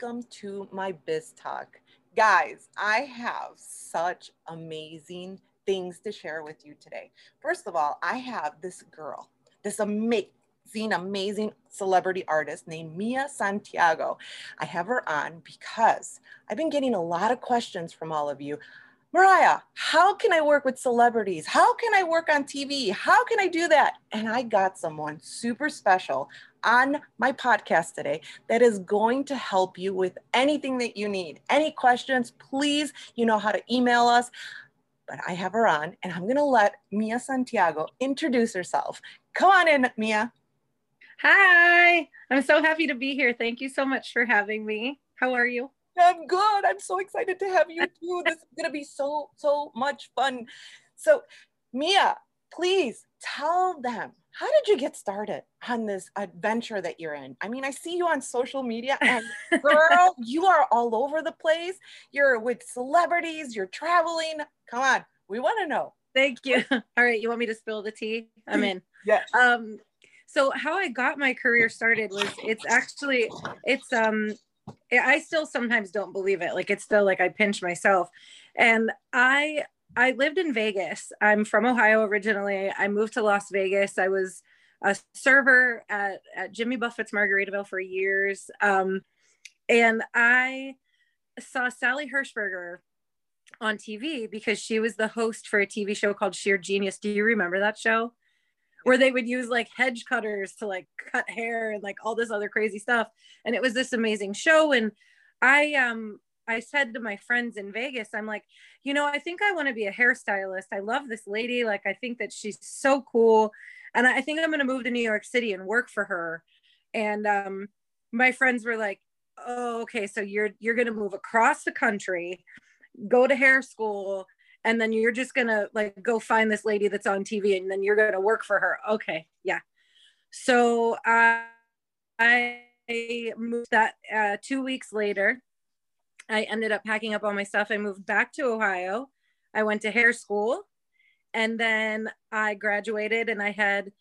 Welcome to my Biz Talk. Guys, I have such amazing things to share with you today. First of all, I have this girl, this amazing, amazing celebrity artist named Mia Santiago. I have her on because I've been getting a lot of questions from all of you Mariah, how can I work with celebrities? How can I work on TV? How can I do that? And I got someone super special on my podcast today that is going to help you with anything that you need. Any questions, please, you know how to email us. But I have her on, and I'm going to let Mia Santiago introduce herself. Come on in, Mia. Hi, I'm so happy to be here. Thank you so much for having me. How are you? I'm good. I'm so excited to have you too. This is gonna be so so much fun. So, Mia, please tell them how did you get started on this adventure that you're in? I mean, I see you on social media, and girl, you are all over the place. You're with celebrities. You're traveling. Come on, we want to know. Thank you. All right, you want me to spill the tea? I'm in. yes. Um, so how I got my career started was it's actually it's um I still sometimes don't believe it. Like it's still like I pinch myself. And I I lived in Vegas. I'm from Ohio originally. I moved to Las Vegas. I was a server at, at Jimmy Buffett's Margaritaville for years. Um, and I saw Sally Hershberger on TV because she was the host for a TV show called Sheer Genius. Do you remember that show? where they would use like hedge cutters to like cut hair and like all this other crazy stuff and it was this amazing show and i um i said to my friends in vegas i'm like you know i think i want to be a hairstylist i love this lady like i think that she's so cool and i think i'm going to move to new york city and work for her and um my friends were like oh okay so you're you're going to move across the country go to hair school and then you're just gonna like go find this lady that's on TV and then you're gonna work for her. Okay, yeah. So uh, I moved that uh, two weeks later. I ended up packing up all my stuff. I moved back to Ohio. I went to hair school and then I graduated and I had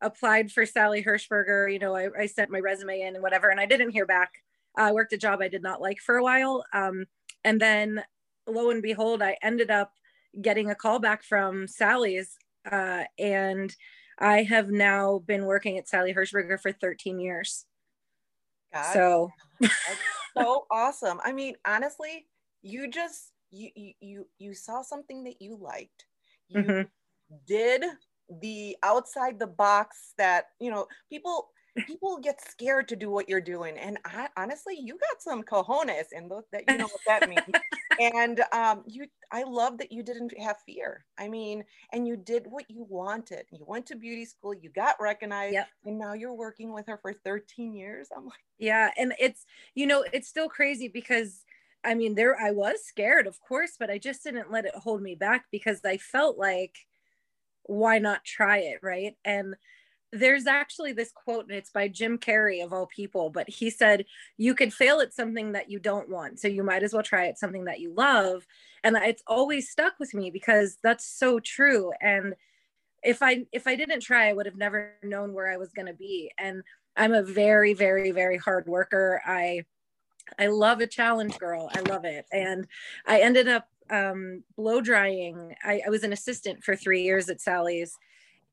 applied for Sally Hershberger. You know, I, I sent my resume in and whatever, and I didn't hear back. I worked a job I did not like for a while. Um, and then lo and behold, I ended up getting a call back from Sally's. Uh, and I have now been working at Sally Hershberger for 13 years. God, so so awesome. I mean, honestly, you just you you you saw something that you liked. You mm-hmm. did the outside the box that you know people people get scared to do what you're doing and I, honestly you got some cojones and that you know what that means and um, you i love that you didn't have fear. I mean and you did what you wanted. You went to beauty school you got recognized yep. and now you're working with her for 13 years. I'm like yeah and it's you know it's still crazy because i mean there i was scared of course but i just didn't let it hold me back because i felt like why not try it right? And there's actually this quote and it's by Jim Carrey of all people but he said you could fail at something that you don't want so you might as well try at something that you love. And it's always stuck with me because that's so true. And if I if I didn't try I would have never known where I was to be. And I'm a very very very hard worker. I I love a challenge girl. I love it. And I ended up um, blow drying. I, I was an assistant for three years at Sally's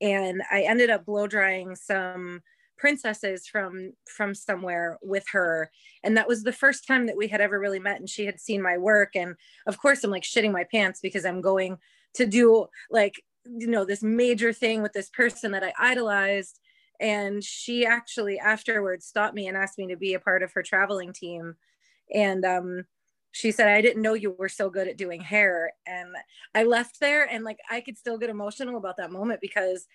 and I ended up blow drying some princesses from from somewhere with her. And that was the first time that we had ever really met and she had seen my work. And of course I'm like shitting my pants because I'm going to do like you know this major thing with this person that I idolized. And she actually afterwards stopped me and asked me to be a part of her traveling team. And um she said i didn't know you were so good at doing hair. And i left there and like i could still get emotional about that moment because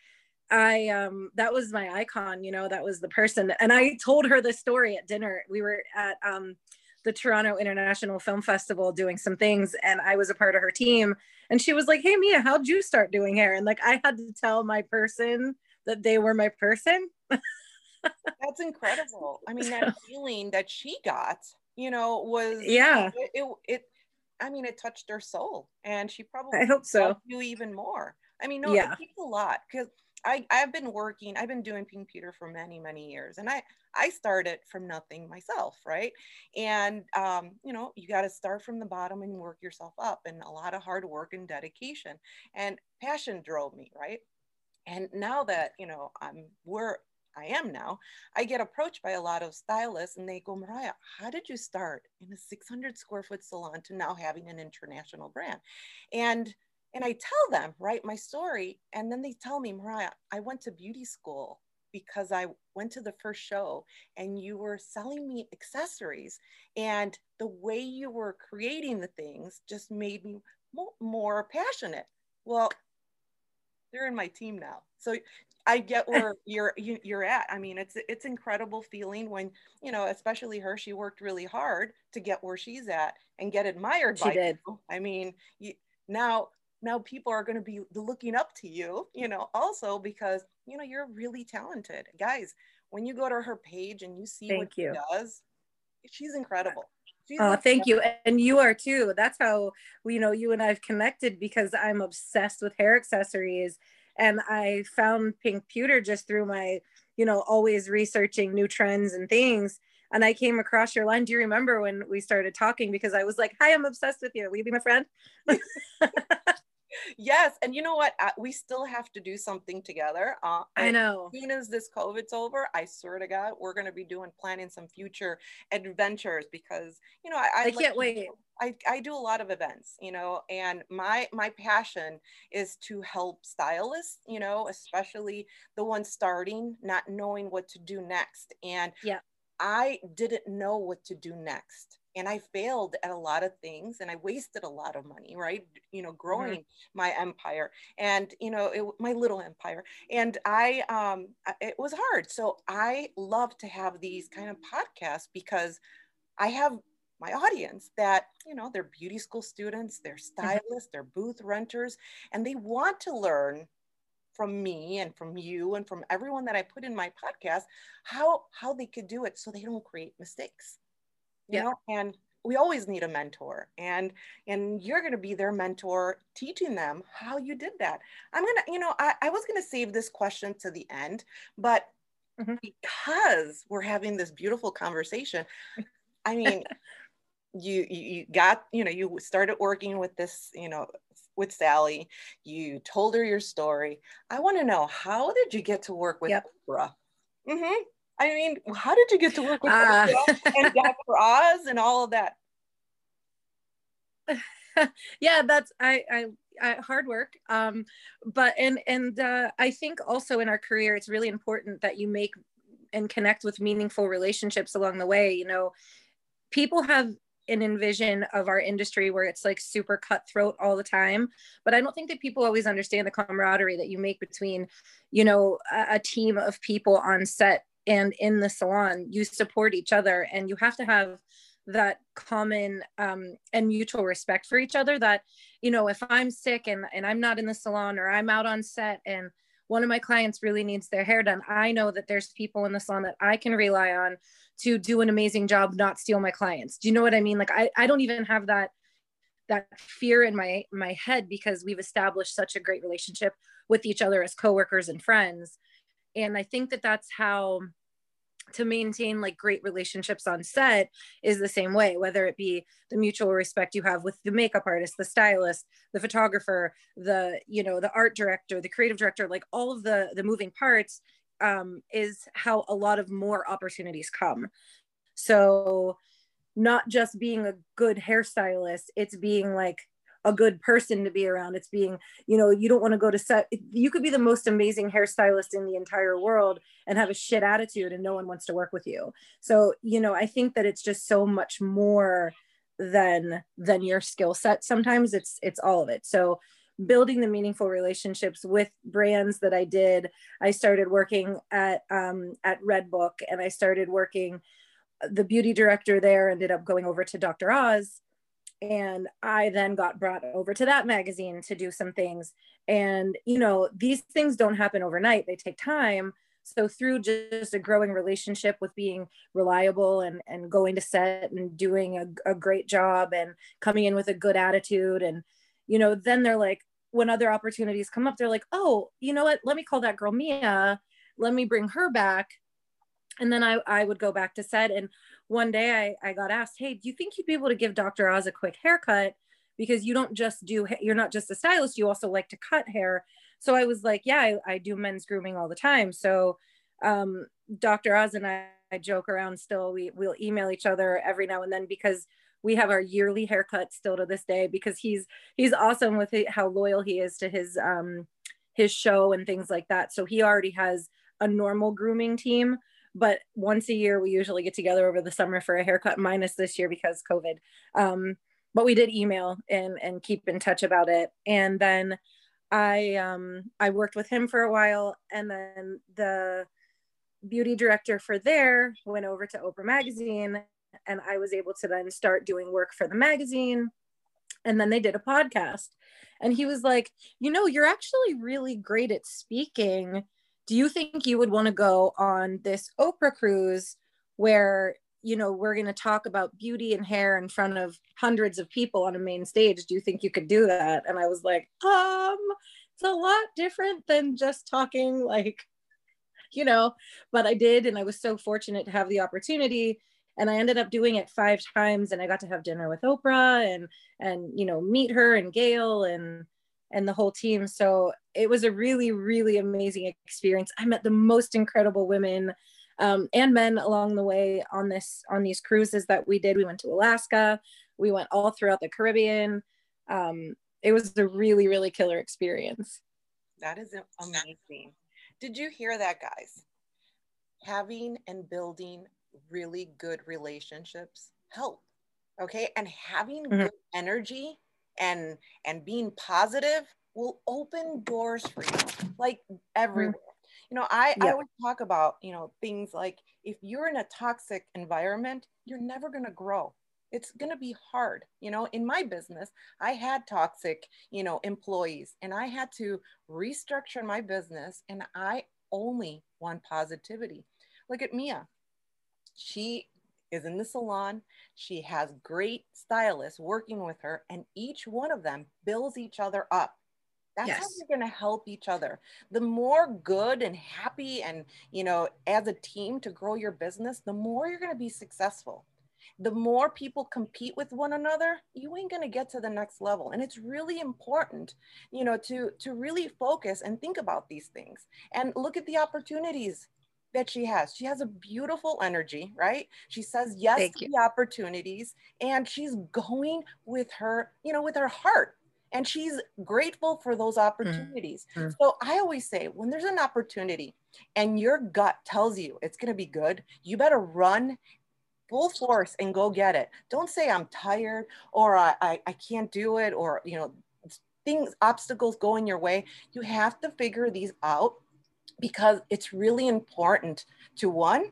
i um that was my icon you know that was the person. And i told her the story at dinner. We were at um the toronto international film festival doing some things and i was a part of her team. And she was like hey mia how'd you start doing hair? And like i had to tell my person that they were my person. That's incredible. I mean that feeling that she got you know, was yeah. It, it, it I mean, it touched her soul, and she probably I hope so. You even more. I mean, no, yeah. it takes a lot because I I've been working. I've been doing Pink Pewter for many many years, and I I started from nothing myself, right? And, um, you know, you got to start from the bottom and work yourself up, and a lot of hard work and dedication and passion drove me, right? And now that, you know, I'm where I am now, I get approached by a lot of stylists and they go, Mariah, how did you start in a 600 square foot salon to now having an international brand? And and I tell them, right, my story. And then they tell me, Mariah, I went to beauty school because I went to the first show and you were selling me accessories. And the way you were creating the things just made me more passionate. Well, they're in my team now. So I get where you're you, are you are at. I mean, it's it's incredible feeling when you know, especially her. She worked really hard to get where she's at and get admired she by did. you. I mean, you, now now people are going to be looking up to you. You know, also because you know you're really talented, guys. When you go to her page and you see Thank what you. she does, she's incredible. She's oh, thank you. And you are too. That's how, you know, you and I've connected because I'm obsessed with hair accessories and I found Pink Pewter just through my, you know, always researching new trends and things. And I came across your line. Do you remember when we started talking? Because I was like, "Hi, I'm obsessed with you. Will you be my friend?" yes and you know what we still have to do something together uh, i know. as soon as this covid's over i swear to god we're going to be doing planning some future adventures because you know i, I, I can't wait. I, I do a lot of events you know and my my passion is to help stylists you know especially the ones starting not knowing what to do next and yeah. I didn't know what to do next and I failed at a lot of things and I wasted a lot of money, right? You know, mm-hmm. growing mm-hmm. my empire and, you know, it, my little empire. And I, um, it was hard. So I love to have these kind of podcasts because I have my audience that, you know, they're beauty school students, they're mm-hmm. stylists, mm-hmm. they're booth renters, and they want to learn from me and from you and from everyone that I put in my podcast how how they could do it so they don't create mistakes you yeah. know and we always need a mentor and and you're going to be their mentor teaching them how you did that i'm going to you know I, I was going to save this question to the end but mm-hmm. because we're having this beautiful conversation i mean you, you you got you know you started working with this you know with sally you told her your story i want to know how did you get to work with yep. oprah mm-hmm. I mean, how did you get to work with uh, and Dr. Oz and all of that? yeah, that's I, I I hard work. Um, but and and uh, I think also in our career, it's really important that you make and connect with meaningful relationships along the way. You know, people have an envision of our industry where it's like super cutthroat all the time but i don't think that people always understand the camaraderie that you make between you know a, a team of people on set and in the salon you support each other and you have to have that common um, and mutual respect for each other that you know if i'm sick and, and i'm not in the salon or i'm out on set and one of my clients really needs their hair done i know that there's people in the salon that i can rely on to do an amazing job not steal my clients. Do you know what i mean? Like i, I don't even have that that fear in my my head because we've established such a great relationship with each other as coworkers and friends and i think that that's how to maintain like great relationships on set is the same way whether it be the mutual respect you have with the makeup artist the stylist the photographer the you know the art director the creative director like all of the the moving parts um, is how a lot of more opportunities come. So not just being a good hairstylist it's being like a good person to be around. It's being, you know, you don't want to go to set. You could be the most amazing hairstylist in the entire world and have a shit attitude and no one wants to work with you. So, you know, I think that it's just so much more than than your skill set. Sometimes it's it's all of it. So building the meaningful relationships with brands that I did. I started working at um, at Redbook and I started working the beauty director there ended up going over to Dr. Oz and I then got brought over to that magazine to do some things. And, you know, these things don't happen overnight, they take time. So, through just a growing relationship with being reliable and, and going to set and doing a, a great job and coming in with a good attitude, and, you know, then they're like, when other opportunities come up, they're like, oh, you know what? Let me call that girl Mia. Let me bring her back and then I, I would go back to set and one day I, I got asked hey do you think you'd be able to give dr oz a quick haircut? Because you don't just do you're not just a stylist you also like to cut hair. So i was like yeah i, I do men's grooming all the time. So um, dr oz and I, I joke around still. We we'll email each other every now and then because we have our yearly haircut still to this day because he's he's awesome with how loyal he is to his um his show and things like that. So he already has a normal grooming team but once a year we usually get together over the summer for a haircut minus this year because covid. Um, but we did email and and keep in touch about it. And then i um i worked with him for a while and then the beauty director for there went over to oprah magazine and i was able to then start doing work for the magazine and then they did a podcast. And he was like you know you're actually really great at speaking do you think you would want to go on this Oprah cruise where you know we're going to talk about beauty and hair in front of hundreds of people on a main stage? Do you think you could do that? And i was like um it's a lot different than just talking like you know but i did and i was so fortunate to have the opportunity and i ended up doing it five times and i got to have dinner with oprah and and you know meet her and gail and and the whole team. So it was a really, really amazing experience. I met the most incredible women um, and men along the way on this on these cruises that we did. We went to Alaska. We went all throughout the Caribbean. Um, it was a really, really killer experience. That is amazing. Did you hear that, guys? Having and building really good relationships help. Okay. And having mm-hmm. good energy and and being positive will open doors for you like mm-hmm. everywhere. You know i yeah. i always talk about you know things like if you're in a toxic environment you're never going to grow. It's going to be hard. You know in my business i had toxic you know employees and i had to restructure my business and i only want positivity. Look at mia. She is in the salon. She has great stylists working with her, and each one of them builds each other up. That's yes. how you're going to help each other. The more good and happy and, you know, as a team to grow your business, the more you're going to be successful. The more people compete with one another, you ain't going to get to the next level. And it's really important, you know, to to really focus and think about these things and look at the opportunities that she has. She has a beautiful energy, right? She says yes Thank to you. the opportunities and she's going with her, you know, with her heart. And she's grateful for those mm-hmm. opportunities. Mm-hmm. So I always say when there's an opportunity and your gut tells you it's going to be good, you better run full force and go get it. Don't say I'm tired or I, I, I can't do it or, you know, things, obstacles going your way. You have to figure these out because it's really important to one,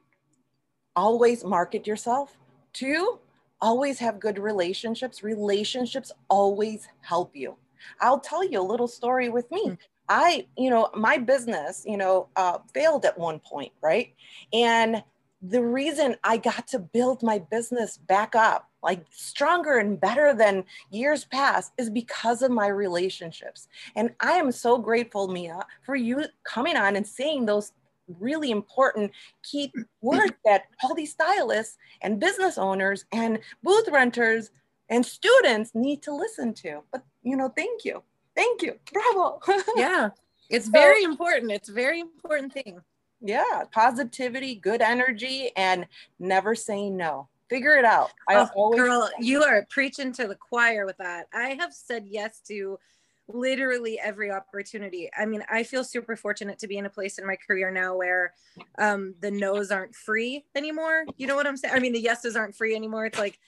always market yourself, two, always have good relationships. Relationships always help you. I'll tell you a little story with me. Hmm. I, you know, my business, you know, uh, failed at one point, right? And the reason I got to build my business back up, like stronger and better than years past, is because of my relationships. And I am so grateful, Mia, for you coming on and saying those really important key words that all these stylists and business owners and booth renters and students need to listen to. But, you know, thank you. Thank you. Bravo. yeah. It's so, very important. It's a very important thing yeah positivity good energy and never saying no figure it out. I oh, always girl you are preaching to the choir with that. I have said yes to literally every opportunity. I mean i feel super fortunate to be in a place in my career now where um the no's aren't free anymore. You know what i'm saying? I mean the yeses aren't free anymore. It's like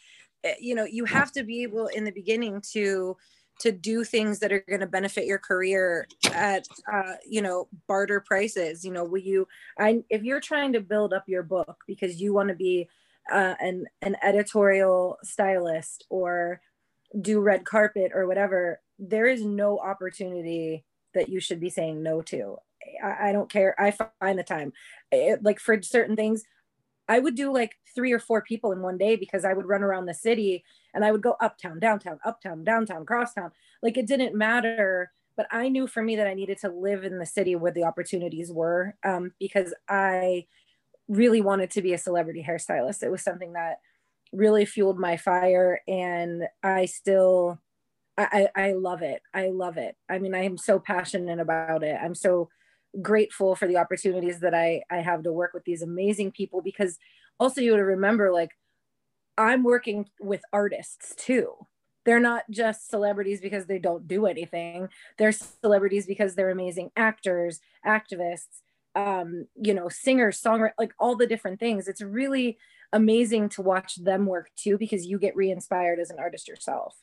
eh, you know you have to be able in the beginning to to do things that are going to benefit your career at uh, you know barter prices. You know will you i if you're trying to build up your book because you want to be uh, an an editorial stylist or do red carpet or whatever there is no opportunity that you should be saying no to i, I don't care i find the time it, like for certain things I would do like three or four people in one day because I would run around the city and I would go uptown, downtown, uptown, downtown, crosstown. Like it didn't matter. But I knew for me that I needed to live in the city where the opportunities were um, because I really wanted to be a celebrity hairstylist. It was something that really fueled my fire and I still I, I love it. I love it. I mean, I am so passionate about it. I'm so grateful for the opportunities that I, I have to work with these amazing people because also you to remember like I'm working with artists too. They're not just celebrities because they don't do anything. They're celebrities because they're amazing actors, activists, um, you know, singers, songwriters, like all the different things. It's really amazing to watch them work too because you get re-inspired as an artist yourself.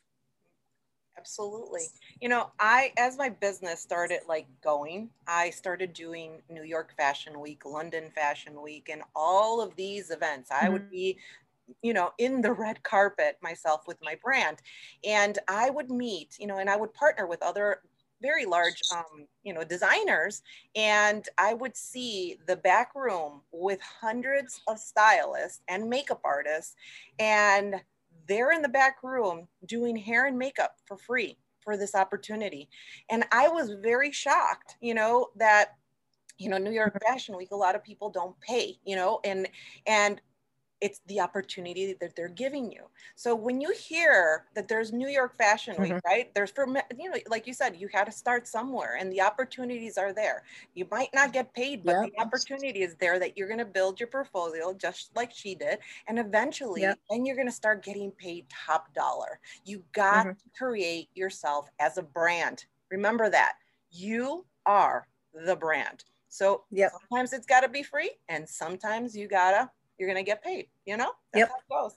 Absolutely. You know, I, as my business started like going, I started doing New York Fashion Week, London Fashion Week, and all of these events. Mm-hmm. I would mm-hmm. be, you know, in the red carpet myself with my brand. And I would meet, you know, and I would partner with other very large um, you know designers and i would see the back room with hundreds of stylists and makeup artists and they're in the back room doing hair and makeup for free for this opportunity. And I was very shocked, you know, that you know new york fashion week a lot of people don't pay you know and and it's the opportunity that they're giving you. So when you hear that there's New York Fashion Week, mm-hmm. right? There's for you know, like you said, you got to start somewhere, and the opportunities are there. You might not get paid, but yep. the opportunity is there that you're going to build your portfolio just like she did, and eventually, yep. then you're going to start getting paid top dollar. You got mm-hmm. to create yourself as a brand. Remember that you are the brand. So yep. sometimes it's got to be free, and sometimes you gotta you're going to get paid, you know? That's yep. how it goes.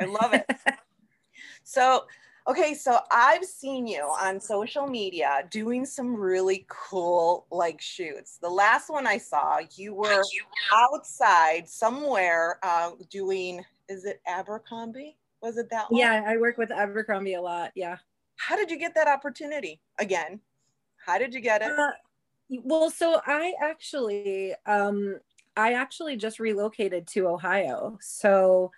I love it. so, okay, so I've seen you on social media doing some really cool like shoots. The last one I saw, you were outside somewhere uh, doing, is it Abercrombie? Was it that one? Yeah, I work with Abercrombie a lot. Yeah. How did you get that opportunity again? How did you get it? Uh, well, so I actually, um, I actually just relocated to Ohio. So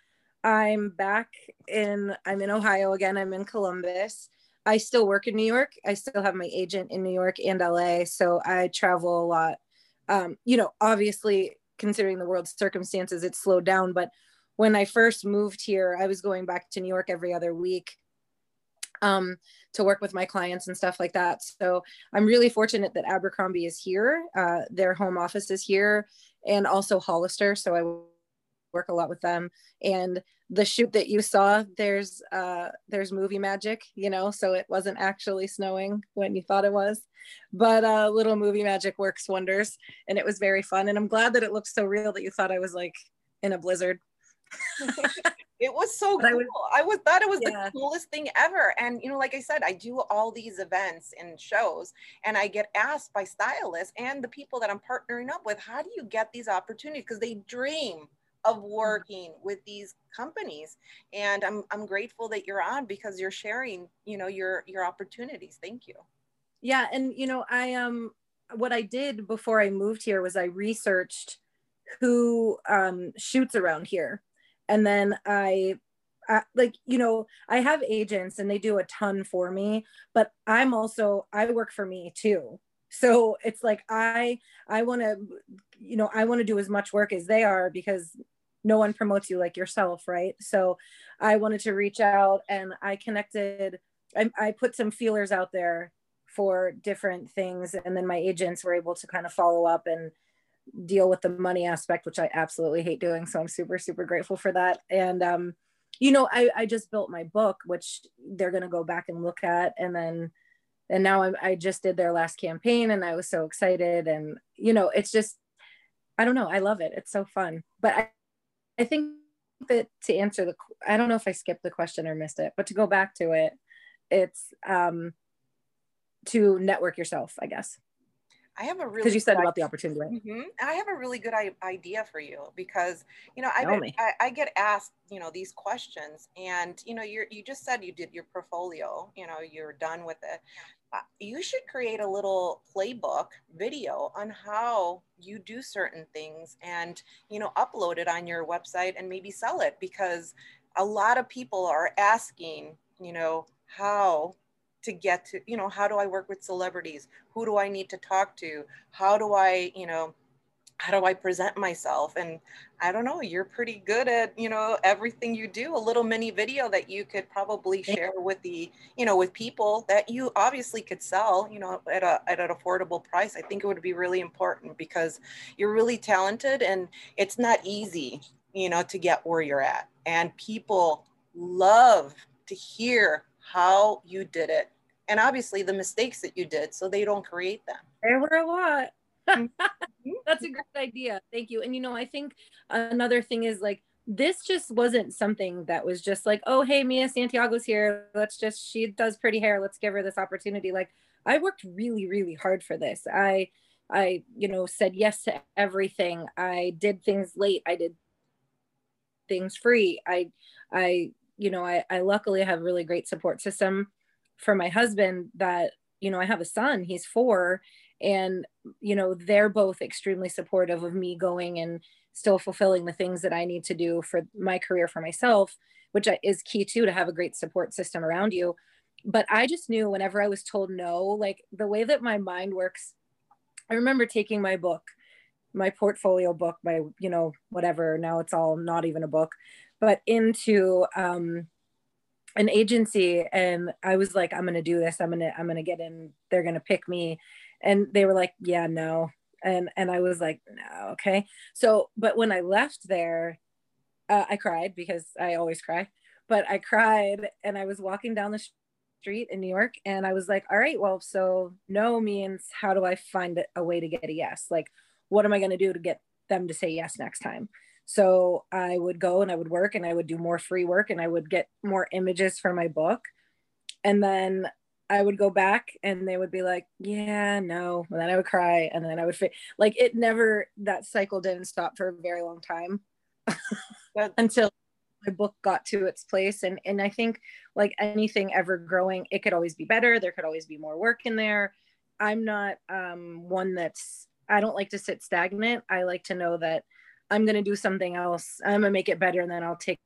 I'm back in I'm in Ohio again. I'm in Columbus. I still work in New York. I still have my agent in New York and LA. So I travel a lot. Um, you know, obviously considering the world's circumstances, it's slowed down. But when I first moved here, I was going back to New York every other week um, to work with my clients and stuff like that. So I'm really fortunate that Abercrombie is here. Uh, their home office is here and also Hollister. So I work a lot with them. And the shoot that you saw, there's uh, there's movie magic, you know, so it wasn't actually snowing when you thought it was, but uh, little movie magic works wonders, and it was very fun. And I'm glad that it looked so real that you thought I was like in a blizzard. it was so cool. I, was, I was thought it was yeah. the coolest thing ever. And you know, like I said, I do all these events and shows, and I get asked by stylists and the people that I'm partnering up with, how do you get these opportunities? Because they dream of mm-hmm. working with these companies. And I'm I'm grateful that you're on because you're sharing, you know, your your opportunities. Thank you. Yeah, and you know, I um what I did before I moved here was I researched who um shoots around here and then I, I like you know i have agents and they do a ton for me but i'm also i work for me too. So it's like i i want to you know i want to do as much work as they are because no one promotes you like yourself right? So i wanted to reach out and i connected I, I put some feelers out there for different things and then my agents were able to kind of follow up and deal with the money aspect, which I absolutely hate doing. So I'm super, super grateful for that. And, um, you know, I, I just built my book, which they're going to go back and look at. And then, and now I'm, I just did their last campaign and I was so excited. And, you know, it's just, I don't know. I love it. It's so fun. But I, I think that to answer the, I don't know if I skipped the question or missed it, but to go back to it, it's um, to network yourself, I guess. I have a really because you said about the opportunity. Right? Mm-hmm. I have a really good idea for you because you know I, I, I get asked you know these questions and you know you you just said you did your portfolio you know you're done with it. Uh, you should create a little playbook video on how you do certain things and you know upload it on your website and maybe sell it because a lot of people are asking you know how to get to you know how do i work with celebrities who do i need to talk to how do i you know how do I present myself? And I don't know, you're pretty good at, you know, everything you do, a little mini video that you could probably share with the, you know, with people that you obviously could sell, you know, at a at an affordable price. I think it would be really important because you're really talented and it's not easy, you know, to get where you're at. And people love to hear how you did it. And obviously the mistakes that you did so they don't create them. There were a lot. Mm-hmm. That's a great idea. Thank you. And you know, I think another thing is like this just wasn't something that was just like, oh, hey, Mia Santiago's here. Let's just, she does pretty hair. Let's give her this opportunity. Like, I worked really, really hard for this. I, I, you know, said yes to everything. I did things late. I did things free. I, I, you know, I, I luckily have a really great support system for my husband that, you know, I have a son, he's four, and you know they're both extremely supportive of me going and still fulfilling the things that i need to do for my career for myself which is key too to have a great support system around you. But i just knew whenever i was told no like the way that my mind works i remember taking my book my portfolio book my you know whatever now it's all not even a book but into um an agency and i was like i'm gonna do this. I'm gonna i'm gonna get in. They're gonna pick me. And they were like yeah no. And and i was like no okay. So but when i left there uh, i cried because i always cry. But i cried and i was walking down the street in new york and i was like all right well so no means how do i find a way to get a yes? Like what am i to do to get them to say yes next time so i would go and i would work and i would do more free work and i would get more images for my book and then I would go back and they would be like, yeah, no. And then I would cry and then I would, fit. like, it never, that cycle didn't stop for a very long time until my book got to its place. And, and I think, like anything ever growing, it could always be better. There could always be more work in there. I'm not um, one that's, I don't like to sit stagnant. I like to know that I'm going to do something else. I'm going to make it better and then I'll take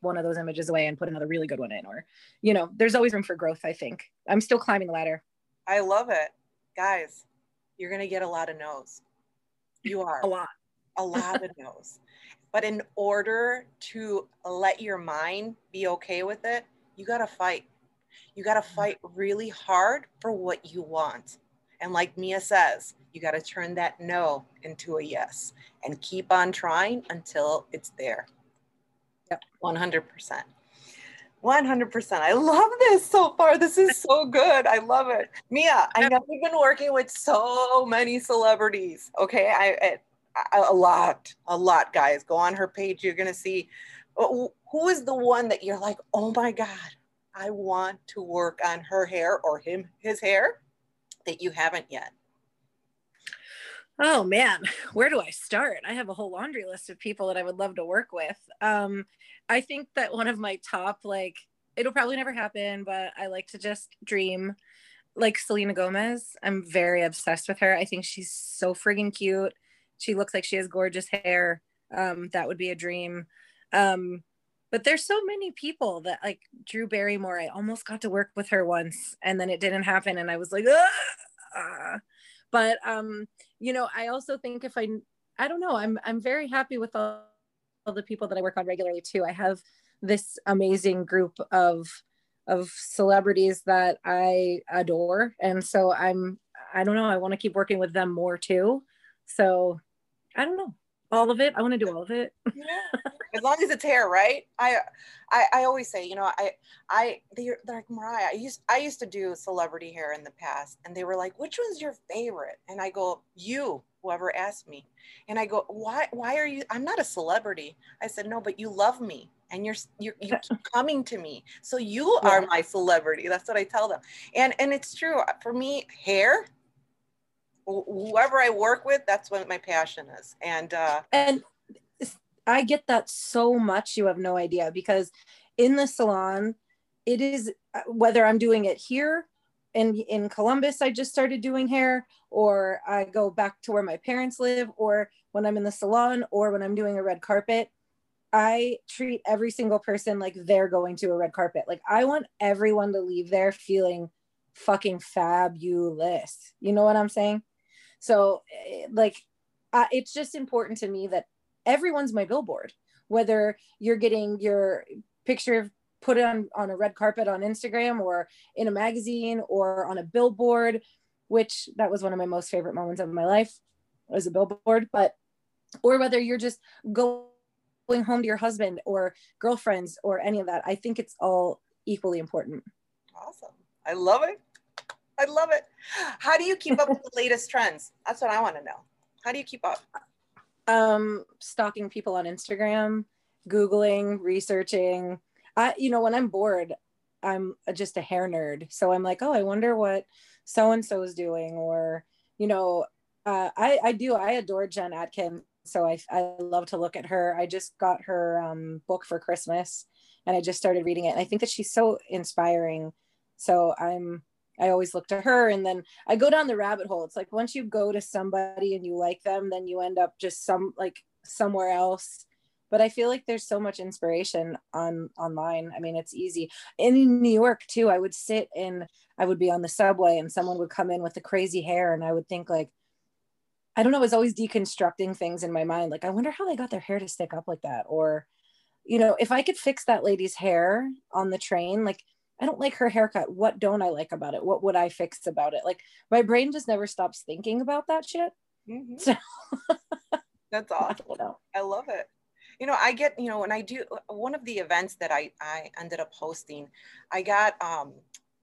one of those images away and put another really good one in or you know there's always room for growth i think. I'm still climbing the ladder. I love it. Guys you're going to get a lot of no's. You are. A lot. A lot of no's. But in order to let your mind be okay with it you got to fight. You got to fight really hard for what you want and like mia says you got to turn that no into a yes and keep on trying until it's there Yep, 100%. 100%. I love this so far. This is so good. I love it. Mia, I know you've been working with so many celebrities. Okay. I, I, a lot, a lot, guys. Go on her page. You're going to see who is the one that you're like, oh my God, I want to work on her hair or him, his hair that you haven't yet. Oh man, where do I start? I have a whole laundry list of people that I would love to work with. Um, I think that one of my top, like, it'll probably never happen, but I like to just dream. Like Selena Gomez, I'm very obsessed with her. I think she's so friggin' cute. She looks like she has gorgeous hair. Um, that would be a dream. Um, but there's so many people that like Drew Barrymore. I almost got to work with her once, and then it didn't happen, and I was like, but um, you know, I also think if I, I don't know, I'm I'm very happy with all all the people that I work on regularly too. I have this amazing group of of celebrities that I adore, and so I'm I don't know. I want to keep working with them more too. So I don't know all of it. I want to do all of it. yeah. As long as it's hair, right? I, I, I always say, you know, I, I, they're, they're like Mariah. I used, I used to do celebrity hair in the past, and they were like, "Which one's your favorite?" And I go, "You." whoever asked me and i go why why are you i'm not a celebrity i said no but you love me and you're you're you keep coming to me so you are my celebrity that's what i tell them and and it's true for me hair whoever i work with that's what my passion is and uh and i get that so much you have no idea because in the salon it is uh, whether i'm doing it here in in Columbus I just started doing hair or I go back to where my parents live or when I'm in the salon or when I'm doing a red carpet I treat every single person like they're going to a red carpet. Like I want everyone to leave there feeling fucking fabulous. You know what I'm saying? So eh, like uh, it's just important to me that everyone's my billboard whether you're getting your picture put on on a red carpet on instagram or in a magazine or on a billboard which that was one of my most favorite moments of my life was a billboard. But or whether you're just going home to your husband or girlfriends or any of that i think it's all equally important. Awesome. I love it. I love it. How do you keep up with the latest trends? That's what i want to know. How do you keep up um stalking people on instagram googling researching. I you know when i'm bored i'm just a hair nerd. So i'm like oh i wonder what so and so is doing or you know uh, I, I do i adore jen atkin. So I, I love to look at her. I just got her um, book for christmas and i just started reading it. And i think that she's so inspiring. So i'm I always look to her and then I go down the rabbit hole. It's like once you go to somebody and you like them, then you end up just some like somewhere else. But I feel like there's so much inspiration on online. I mean, it's easy. In New York too, I would sit and I would be on the subway and someone would come in with the crazy hair and I would think like, I don't know, I was always deconstructing things in my mind. Like, I wonder how they got their hair to stick up like that. Or, you know, if I could fix that lady's hair on the train, like I don't like her haircut. What don't I like about it? What would I fix about it? Like my brain just never stops thinking about that shit. Mm-hmm. So that's awesome. I, I love it. You know, I get, you know, when I do one of the events that I, I ended up hosting, I got um,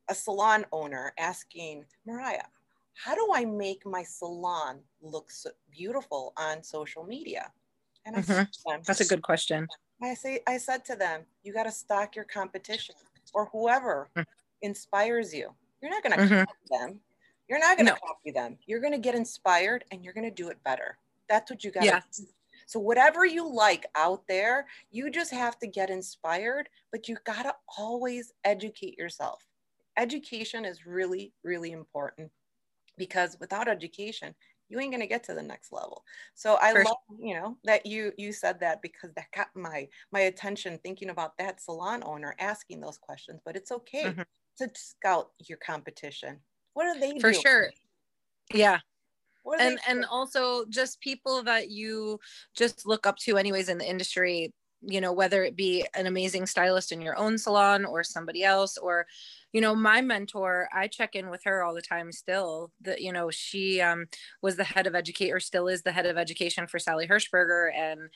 a salon owner asking Mariah, how do I make my salon look so beautiful on social media? And I mm-hmm. them, that's a good question. I say, I said to them, you got to stock your competition or whoever mm-hmm. inspires you. You're not going to mm-hmm. copy them. You're not going to no. copy them. You're going to get inspired and you're going to do it better. That's what you got. Yeah. So whatever you like out there, you just have to get inspired, but you got to always educate yourself. Education is really, really important because without education, you ain't gonna get to the next level. So I For love, you know, that you you said that because that got my my attention thinking about that salon owner asking those questions. But it's okay mm-hmm. to scout your competition. What are they For doing? sure. Yeah. And and also just people that you just look up to anyways in the industry you know whether it be an amazing stylist in your own salon or somebody else or you know my mentor i check in with her all the time still that you know she um, was the head of educate or still is the head of education for sally hershberger and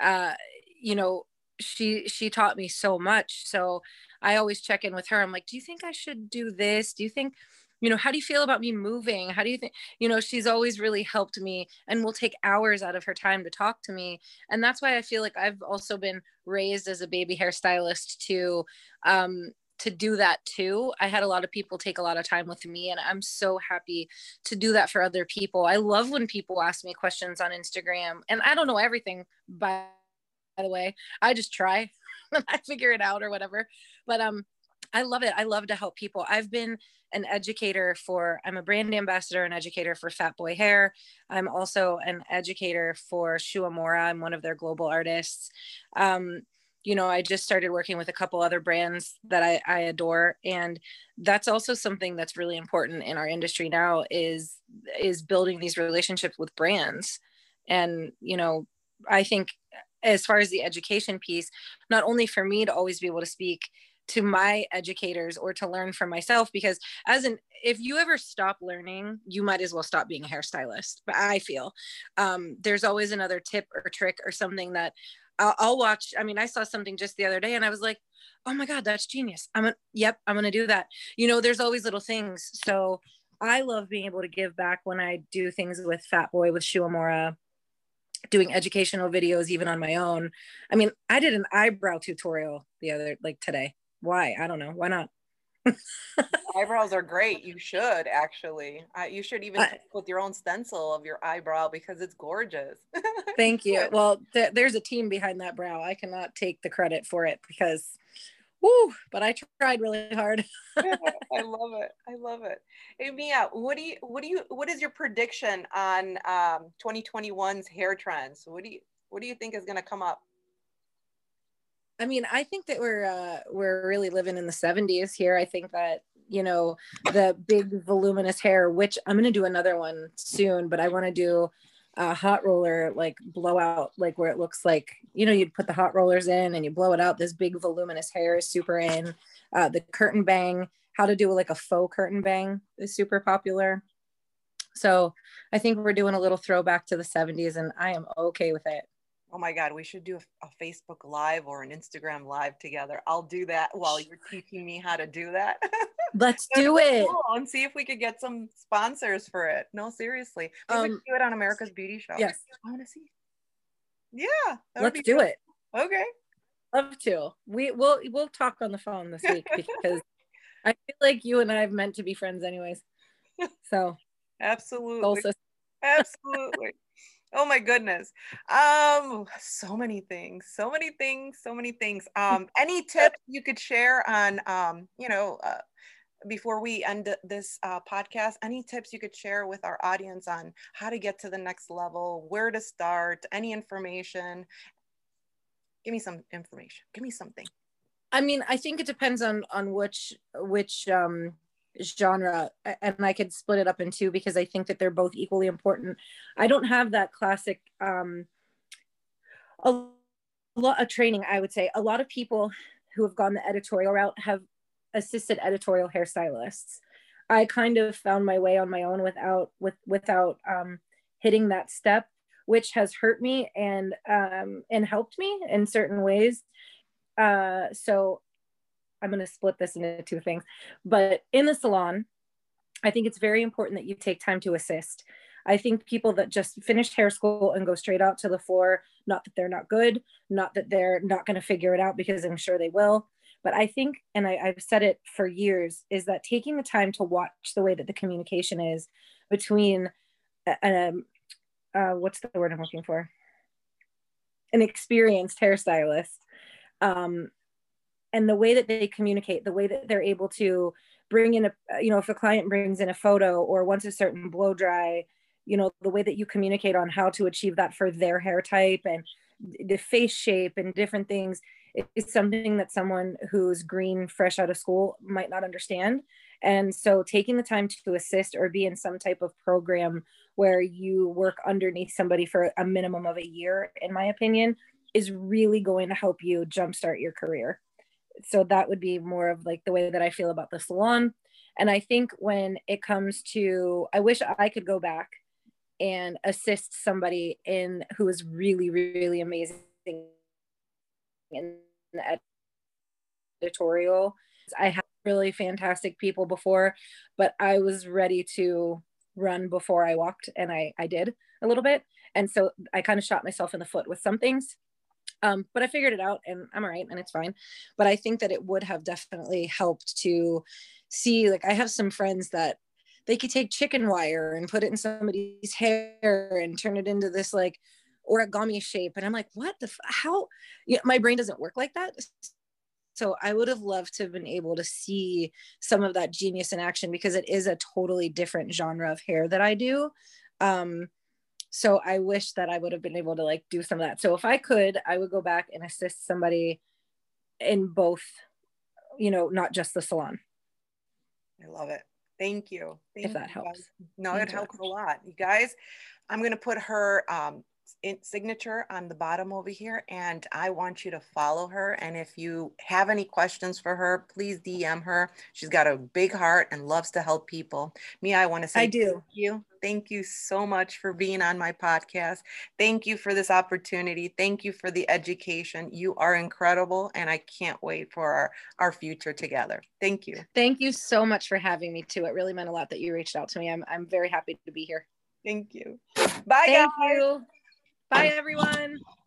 uh, you know she she taught me so much. So i always check in with her. I'm like do you think i should do this? Do you think you know how do you feel about me moving? How do you think you know she's always really helped me and will take hours out of her time to talk to me. And that's why i feel like i've also been raised as a baby hairstylist to um to do that too i had a lot of people take a lot of time with me and i'm so happy to do that for other people i love when people ask me questions on instagram and i don't know everything by, by the way i just try i figure it out or whatever but um I love it. I love to help people. I've been an educator for, I'm a brand ambassador and educator for Fat Boy Hair. I'm also an educator for Shu Uemura. I'm one of their global artists. Um, you know, I just started working with a couple other brands that I, I adore. And that's also something that's really important in our industry now is, is building these relationships with brands. And, you know, I think as far as the education piece, not only for me to always be able to speak to my educators or to learn from myself because as an if you ever stop learning you might as well stop being a hairstylist but i feel um, there's always another tip or trick or something that I'll, I'll, watch i mean i saw something just the other day and i was like oh my god that's genius i'm a, yep i'm gonna do that you know there's always little things so i love being able to give back when i do things with fat boy with Shu Uemura doing educational videos even on my own i mean i did an eyebrow tutorial the other like today why? I don't know. Why not? Eyebrows are great. You should actually. Uh, you should even I, with your own stencil of your eyebrow because it's gorgeous. thank you. Well, th- there's a team behind that brow. I cannot take the credit for it because, whoo! But I tried really hard. I love it. I love it. Hey Mia, what do you what do you what is your prediction on um, 2021's hair trends? What do you what do you think is going to come up? I mean, I think that we're uh, we're really living in the 70s here. I think that you know the big voluminous hair, which I'm going to do another one soon, but I want to do a hot roller like blowout, like where it looks like you know you'd put the hot rollers in and you blow it out. This big voluminous hair is super in. Uh, the curtain bang, how to do like a faux curtain bang is super popular. So I think we're doing a little throwback to the 70s, and I am okay with it. Oh my God, we should do a, a, Facebook Live or an Instagram Live together. I'll do that while you're teaching me how to do that. Let's do it. Cool. And see if we could get some sponsors for it. No, seriously. Um, we could do it on America's Beauty Show. Yes. I want to see. Yeah. Let's do it. Okay. Love to. We will we'll talk on the phone this week because I feel like you and I have meant to be friends anyways. So absolutely. Absolutely. Oh my goodness. Um, so many things, so many things, so many things. Um, any tips you could share on, um, you know, uh, before we end this uh, podcast, any tips you could share with our audience on how to get to the next level, where to start, any information? Give me some information. Give me something. I mean, I think it depends on on which which um genre and i could split it up in two because i think that they're both equally important. I don't have that classic um a lot of training i would say. A lot of people who have gone the editorial route have assisted editorial hairstylists. I kind of found my way on my own without with without um hitting that step which has hurt me and um and helped me in certain ways. Uh so I'm going to split this into two things. But in the salon, I think it's very important that you take time to assist. I think people that just finished hair school and go straight out to the floor, not that they're not good, not that they're not going to figure it out because I'm sure they will. But I think, and I, have said it for years, is that taking the time to watch the way that the communication is between, um, uh, what's the word I'm looking for? An experienced hairstylist um, and the way that they communicate the way that they're able to bring in a you know if a client brings in a photo or wants a certain blow dry you know the way that you communicate on how to achieve that for their hair type and the face shape and different things is something that someone who's green fresh out of school might not understand. And so taking the time to assist or be in some type of program where you work underneath somebody for a minimum of a year in my opinion is really going to help you jumpstart your career so that would be more of like the way that I feel about the salon. And I think when it comes to, I wish I could go back and assist somebody in who is really, really amazing in the editorial. I had really fantastic people before, but I was ready to run before I walked, and I I did a little bit, and so I kind of shot myself in the foot with some things. Um, but I figured it out and I'm all right and it's fine. But I think that it would have definitely helped to see, like, I have some friends that they could take chicken wire and put it in somebody's hair and turn it into this like origami shape. And I'm like, what the, f- how, you know, my brain doesn't work like that. So I would have loved to have been able to see some of that genius in action because it is a totally different genre of hair that I do. Um, so i wish that i would have been able to like do some of that. So if i could i would go back and assist somebody in both you know not just the salon. I love it. Thank you. Thank if that you helps. No it helps a lot. You guys i'm going to put her um, signature on the bottom over here and I want you to follow her and if you have any questions for her please DM her. She's got a big heart and loves to help people. Me I want to say I do. thank you. Thank you so much for being on my podcast. Thank you for this opportunity. Thank you for the education. You are incredible and I can't wait for our our future together. Thank you. Thank you so much for having me too. It really meant a lot that you reached out to me. I'm, I'm very happy to be here. Thank you. Bye thank guys. you Bye, everyone.